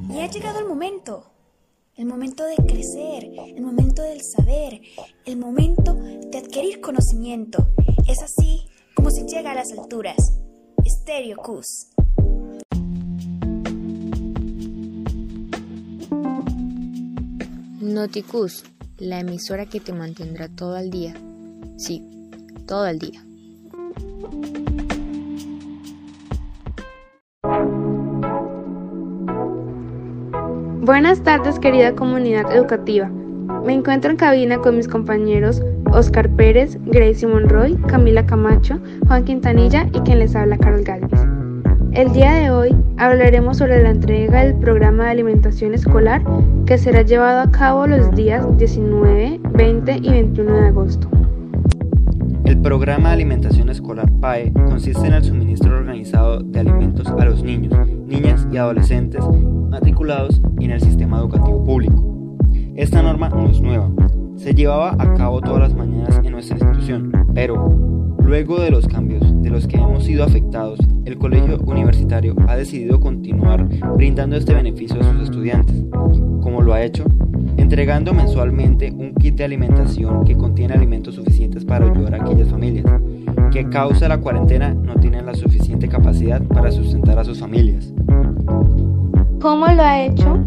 Y ha llegado el momento. El momento de crecer, el momento del saber, el momento de adquirir conocimiento. Es así como se llega a las alturas. Stereo Cus. Noticus, la emisora que te mantendrá todo el día. Sí, todo el día. Buenas tardes querida comunidad educativa. Me encuentro en cabina con mis compañeros Oscar Pérez, Gracie Monroy, Camila Camacho, Juan Quintanilla y quien les habla Carol Galvez. El día de hoy hablaremos sobre la entrega del programa de alimentación escolar que será llevado a cabo los días 19, 20 y 21 de agosto. El programa de alimentación escolar PAE consiste en el suministro organizado de alimentos a los niños, y adolescentes matriculados en el sistema educativo público. Esta norma no es nueva, se llevaba a cabo todas las mañanas en nuestra institución, pero luego de los cambios de los que hemos sido afectados, el colegio universitario ha decidido continuar brindando este beneficio a sus estudiantes, como lo ha hecho entregando mensualmente un kit de alimentación que contiene alimentos suficientes para ayudar a aquellas familias que causa la cuarentena no tienen la suficiente capacidad para sustentar a sus familias. ¿Cómo lo ha hecho?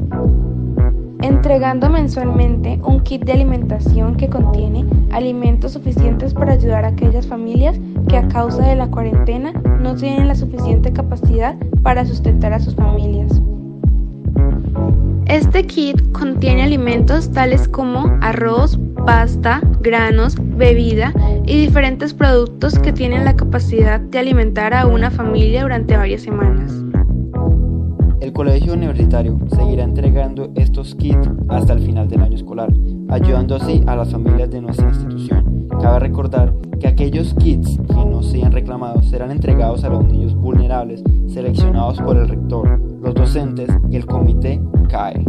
Entregando mensualmente un kit de alimentación que contiene alimentos suficientes para ayudar a aquellas familias que a causa de la cuarentena no tienen la suficiente capacidad para sustentar a sus familias. Este kit contiene alimentos tales como arroz, pasta, granos, bebida y diferentes productos que tienen la capacidad de alimentar a una familia durante varias semanas. El colegio universitario seguirá entregando estos kits hasta el final del año escolar, ayudando así a las familias de nuestra institución. Cabe recordar que aquellos kits que no sean reclamados serán entregados a los niños vulnerables seleccionados por el rector, los docentes y el comité CAE.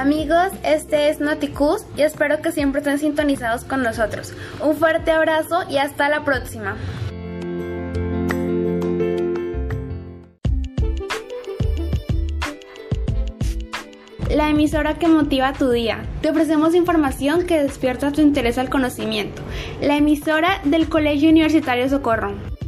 Amigos, este es Noticus y espero que siempre estén sintonizados con nosotros. Un fuerte abrazo y hasta la próxima. La emisora que motiva tu día. Te ofrecemos información que despierta tu interés al conocimiento. La emisora del Colegio Universitario Socorro.